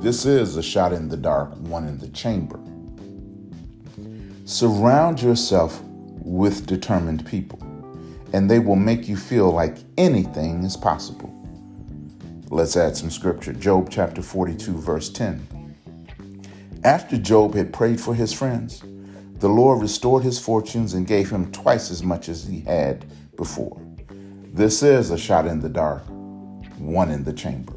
This is a shot in the dark, one in the chamber. Surround yourself with determined people, and they will make you feel like anything is possible. Let's add some scripture. Job chapter 42, verse 10. After Job had prayed for his friends, the Lord restored his fortunes and gave him twice as much as he had before. This is a shot in the dark, one in the chamber.